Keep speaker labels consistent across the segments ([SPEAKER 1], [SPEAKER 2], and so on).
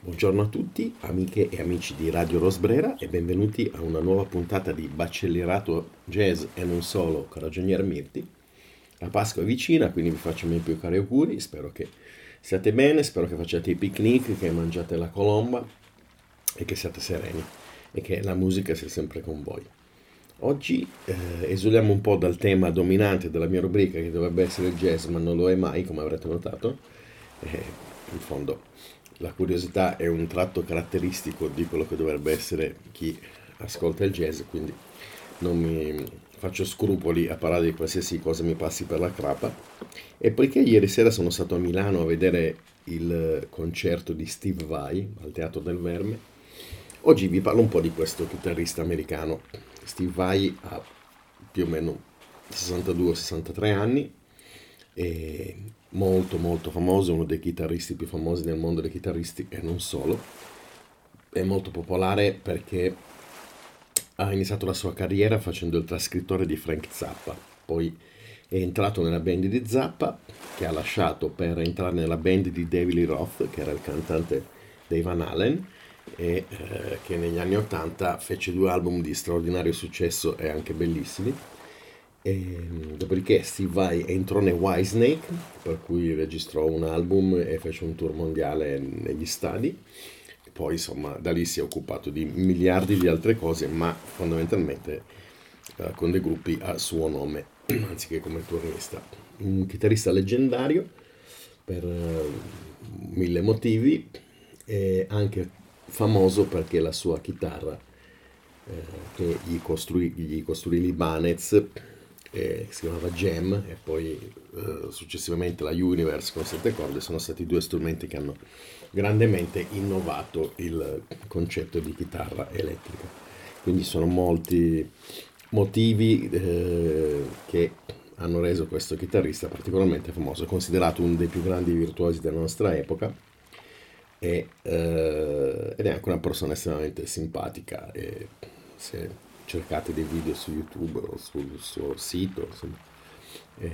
[SPEAKER 1] Buongiorno a tutti, amiche e amici di Radio Rosbrera e benvenuti a una nuova puntata di Baccelerato Jazz e non solo con Ragionier Mirti. La Pasqua è vicina, quindi vi faccio i miei più cari auguri, spero che siate bene, spero che facciate i picnic, che mangiate la colomba e che siate sereni e che la musica sia sempre con voi. Oggi eh, esuliamo un po' dal tema dominante della mia rubrica che dovrebbe essere il jazz, ma non lo è mai, come avrete notato. Eh, in fondo la curiosità è un tratto caratteristico di quello che dovrebbe essere chi ascolta il jazz, quindi non mi faccio scrupoli a parlare di qualsiasi cosa mi passi per la crapa. E poiché ieri sera sono stato a Milano a vedere il concerto di Steve Vai al Teatro del Verme, oggi vi parlo un po' di questo chitarrista americano. Steve Vai ha più o meno 62-63 anni, è molto molto famoso, uno dei chitarristi più famosi nel mondo dei chitarristi e non solo. È molto popolare perché ha iniziato la sua carriera facendo il trascrittore di Frank Zappa, poi è entrato nella band di Zappa che ha lasciato per entrare nella band di David Lee Roth che era il cantante dei Van Halen e eh, che negli anni 80 fece due album di straordinario successo e anche bellissimi e, dopodiché Steve Vai entrò nei Whitesnake, per cui registrò un album e fece un tour mondiale negli stadi. Poi insomma da lì si è occupato di miliardi di altre cose, ma fondamentalmente eh, con dei gruppi a suo nome, anziché come turnista. Un chitarrista leggendario per eh, mille motivi e anche famoso perché la sua chitarra eh, che gli costruì, gli costruì Libanez eh, si chiamava Gem e poi eh, successivamente la Universe con sette corde sono stati due strumenti che hanno grandemente innovato il concetto di chitarra elettrica. Quindi sono molti motivi eh, che hanno reso questo chitarrista particolarmente famoso, considerato uno dei più grandi virtuosi della nostra epoca e, eh, ed è anche una persona estremamente simpatica e se cercate dei video su YouTube o sul suo sito, insomma, è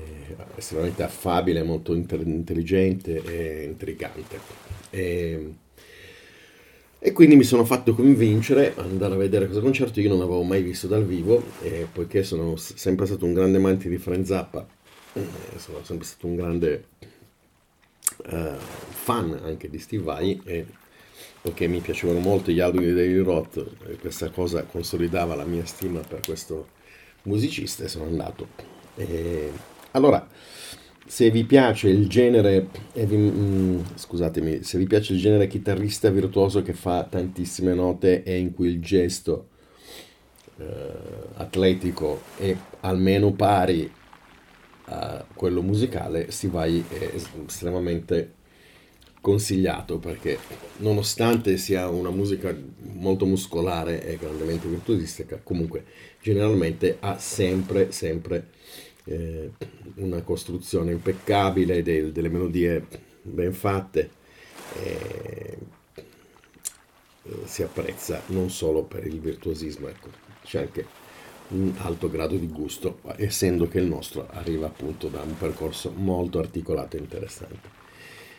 [SPEAKER 1] estremamente affabile, molto intelligente e intrigante. E, e, quindi mi sono fatto convincere ad andare a vedere questo concerto, io non l'avevo mai visto dal vivo, e poiché sono sempre stato un grande amante di Frank Zappa, eh, sono sempre stato un grande uh, fan anche di Steve Vai e perché mi piacevano molto gli album di David Roth e questa cosa consolidava la mia stima per questo musicista e sono andato. E, allora, se vi piace il genere, vi, mm, scusatemi, se vi piace il genere chitarrista virtuoso che fa tantissime note e in cui il gesto eh, atletico è almeno pari a quello musicale, si vai è estremamente consigliato perché nonostante sia una musica molto muscolare e grandemente virtuosistica, comunque generalmente ha sempre, sempre eh, una costruzione impeccabile, del, delle melodie ben fatte, e si apprezza non solo per il virtuosismo, ecco, c'è anche un alto grado di gusto, essendo che il nostro arriva appunto da un percorso molto articolato e interessante.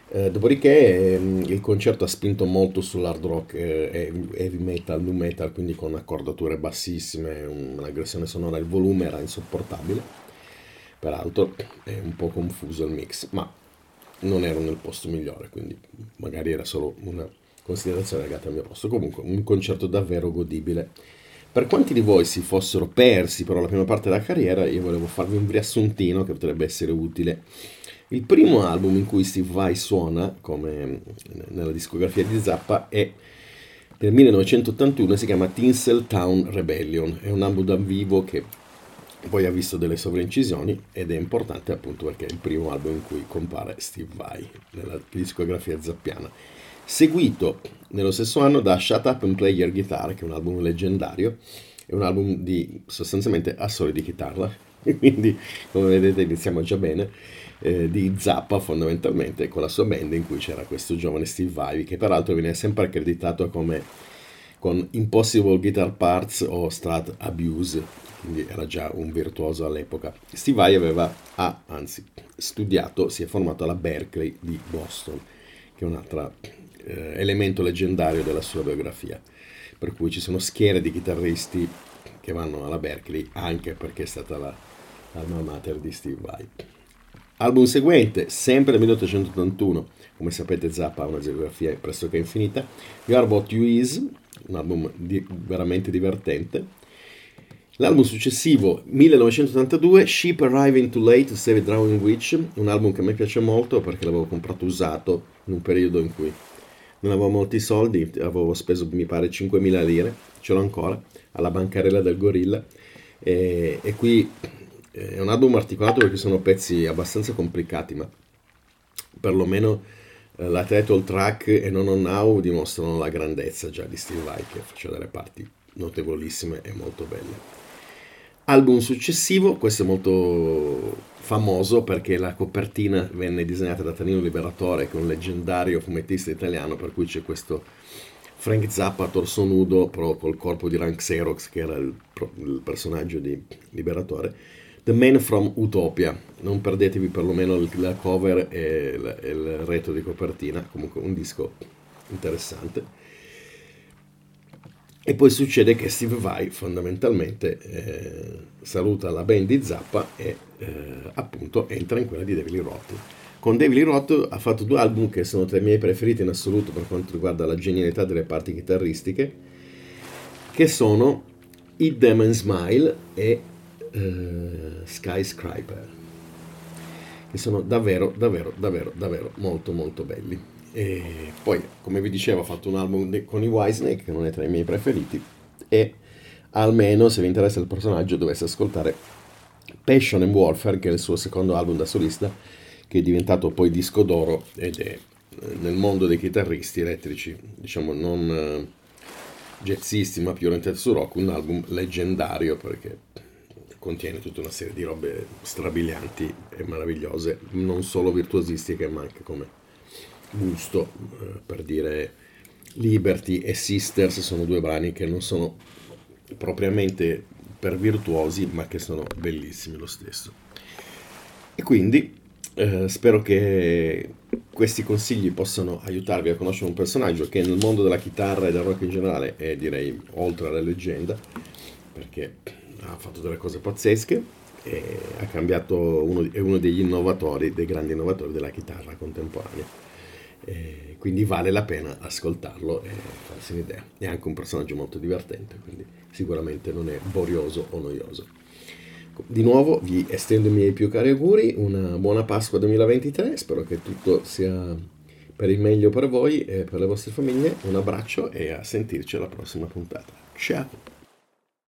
[SPEAKER 1] Eh, dopodiché ehm, il concerto ha spinto molto sull'hard rock, eh, heavy metal, nu metal, quindi con accordature bassissime, un'aggressione sonora, il volume era insopportabile, peraltro è un po' confuso il mix, ma non ero nel posto migliore, quindi magari era solo una considerazione legata al mio posto. Comunque un concerto davvero godibile. Per quanti di voi si fossero persi però la prima parte della carriera, io volevo farvi un riassuntino che potrebbe essere utile il primo album in cui Steve Vai suona, come nella discografia di Zappa, è del 1981 si chiama Tinsel Town Rebellion. È un album dal vivo che poi ha visto delle sovraincisioni ed è importante appunto perché è il primo album in cui compare Steve Vai nella discografia zappiana. Seguito nello stesso anno da Shut Up and Play Your Guitar, che è un album leggendario, è un album di sostanzialmente assoli di chitarra, quindi come vedete iniziamo già bene eh, di Zappa fondamentalmente con la sua band in cui c'era questo giovane Steve Vai che peraltro viene sempre accreditato come con Impossible Guitar Parts o Strat Abuse quindi era già un virtuoso all'epoca Steve Vai aveva ah, anzi studiato si è formato alla Berkeley di Boston che è un'altra eh, elemento leggendario della sua biografia, per cui ci sono schiere di chitarristi che vanno alla Berkeley anche perché è stata la, l'alma mater di Steve Vai. Album seguente, sempre nel 1881, come sapete Zappa ha una geografia pressoché infinita, You Are What You Is, un album di, veramente divertente. L'album successivo, 1982, Ship Arriving Too Late to Save a Drowning Witch, un album che a me piace molto perché l'avevo comprato usato in un periodo in cui non avevo molti soldi, avevo speso mi pare 5.000 lire, ce l'ho ancora, alla bancarella del Gorilla. E, e qui è un album articolato perché sono pezzi abbastanza complicati, ma perlomeno eh, la title track e Non On Now dimostrano la grandezza già di Steve Vai che faceva delle parti notevolissime e molto belle. Album successivo, questo è molto famoso perché la copertina venne disegnata da Tanino Liberatore, che è un leggendario fumettista italiano, per cui c'è questo Frank Zappa a torso nudo, però col corpo di Rank Xerox, che era il, il personaggio di Liberatore. The Man from Utopia, non perdetevi perlomeno la cover e il, il retro di copertina, comunque un disco interessante. E poi succede che Steve Vai fondamentalmente eh, saluta la band di Zappa e eh, appunto entra in quella di David Lee Roth. Con David Lee Roth ha fatto due album che sono tra i miei preferiti in assoluto per quanto riguarda la genialità delle parti chitarristiche, che sono Them and Smile e eh, Skyscraper, che sono davvero, davvero, davvero, davvero molto molto belli. E poi, come vi dicevo, ho fatto un album con i Whitesnake, che non è tra i miei preferiti, e almeno, se vi interessa il personaggio, dovesse ascoltare Passion and Warfare, che è il suo secondo album da solista, che è diventato poi disco d'oro ed è eh, nel mondo dei chitarristi elettrici, diciamo non uh, jazzisti, ma più orientati su rock, un album leggendario perché contiene tutta una serie di robe strabilianti e meravigliose, non solo virtuosistiche, ma anche come gusto, eh, per dire Liberty e Sisters sono due brani che non sono propriamente per virtuosi, ma che sono bellissimi lo stesso. E quindi eh, spero che questi consigli possano aiutarvi a conoscere un personaggio che nel mondo della chitarra e del rock in generale è direi oltre alla leggenda, perché ha fatto delle cose pazzesche e ha cambiato uno, è uno degli innovatori, dei grandi innovatori della chitarra contemporanea. E quindi vale la pena ascoltarlo e farsi un'idea. È anche un personaggio molto divertente, quindi sicuramente non è borioso o noioso. Di nuovo vi estendo i miei più cari auguri, una buona Pasqua 2023, spero che tutto sia per il meglio per voi e per le vostre famiglie. Un abbraccio e a sentirci alla prossima puntata. Ciao!